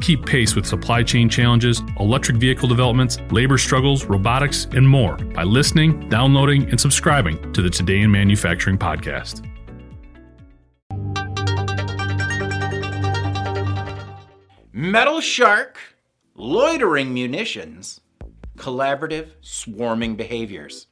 Keep pace with supply chain challenges, electric vehicle developments, labor struggles, robotics, and more by listening, downloading, and subscribing to the Today in Manufacturing podcast. Metal Shark, loitering munitions, collaborative swarming behaviors.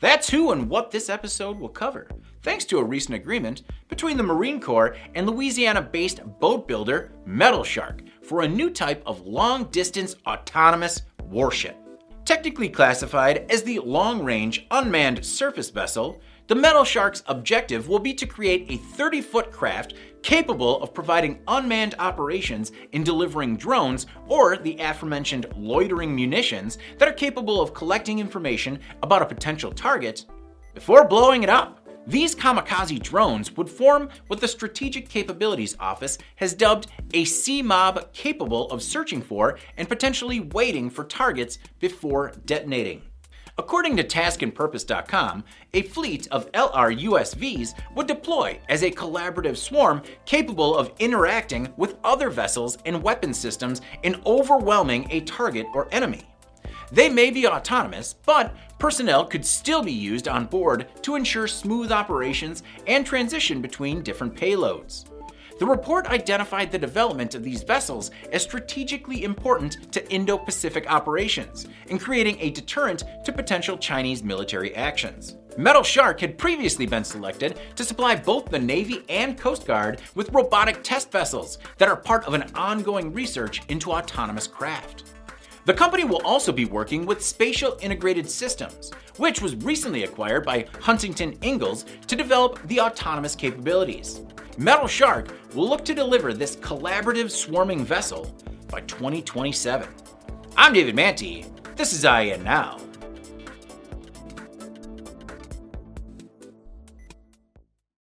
That's who and what this episode will cover, thanks to a recent agreement between the Marine Corps and Louisiana based boat builder Metal Shark for a new type of long distance autonomous warship. Technically classified as the Long Range Unmanned Surface Vessel, the Metal Shark's objective will be to create a 30 foot craft capable of providing unmanned operations in delivering drones or the aforementioned loitering munitions that are capable of collecting information about a potential target before blowing it up. These kamikaze drones would form what the Strategic Capabilities Office has dubbed a SeaMob capable of searching for and potentially waiting for targets before detonating. According to taskandpurpose.com, a fleet of LRUSVs would deploy as a collaborative swarm capable of interacting with other vessels and weapon systems in overwhelming a target or enemy. They may be autonomous, but personnel could still be used on board to ensure smooth operations and transition between different payloads. The report identified the development of these vessels as strategically important to Indo Pacific operations and creating a deterrent to potential Chinese military actions. Metal Shark had previously been selected to supply both the Navy and Coast Guard with robotic test vessels that are part of an ongoing research into autonomous craft. The company will also be working with Spatial Integrated Systems, which was recently acquired by Huntington Ingalls to develop the autonomous capabilities. Metal Shark will look to deliver this collaborative swarming vessel by 2027. I'm David Mantey. This is IEN Now.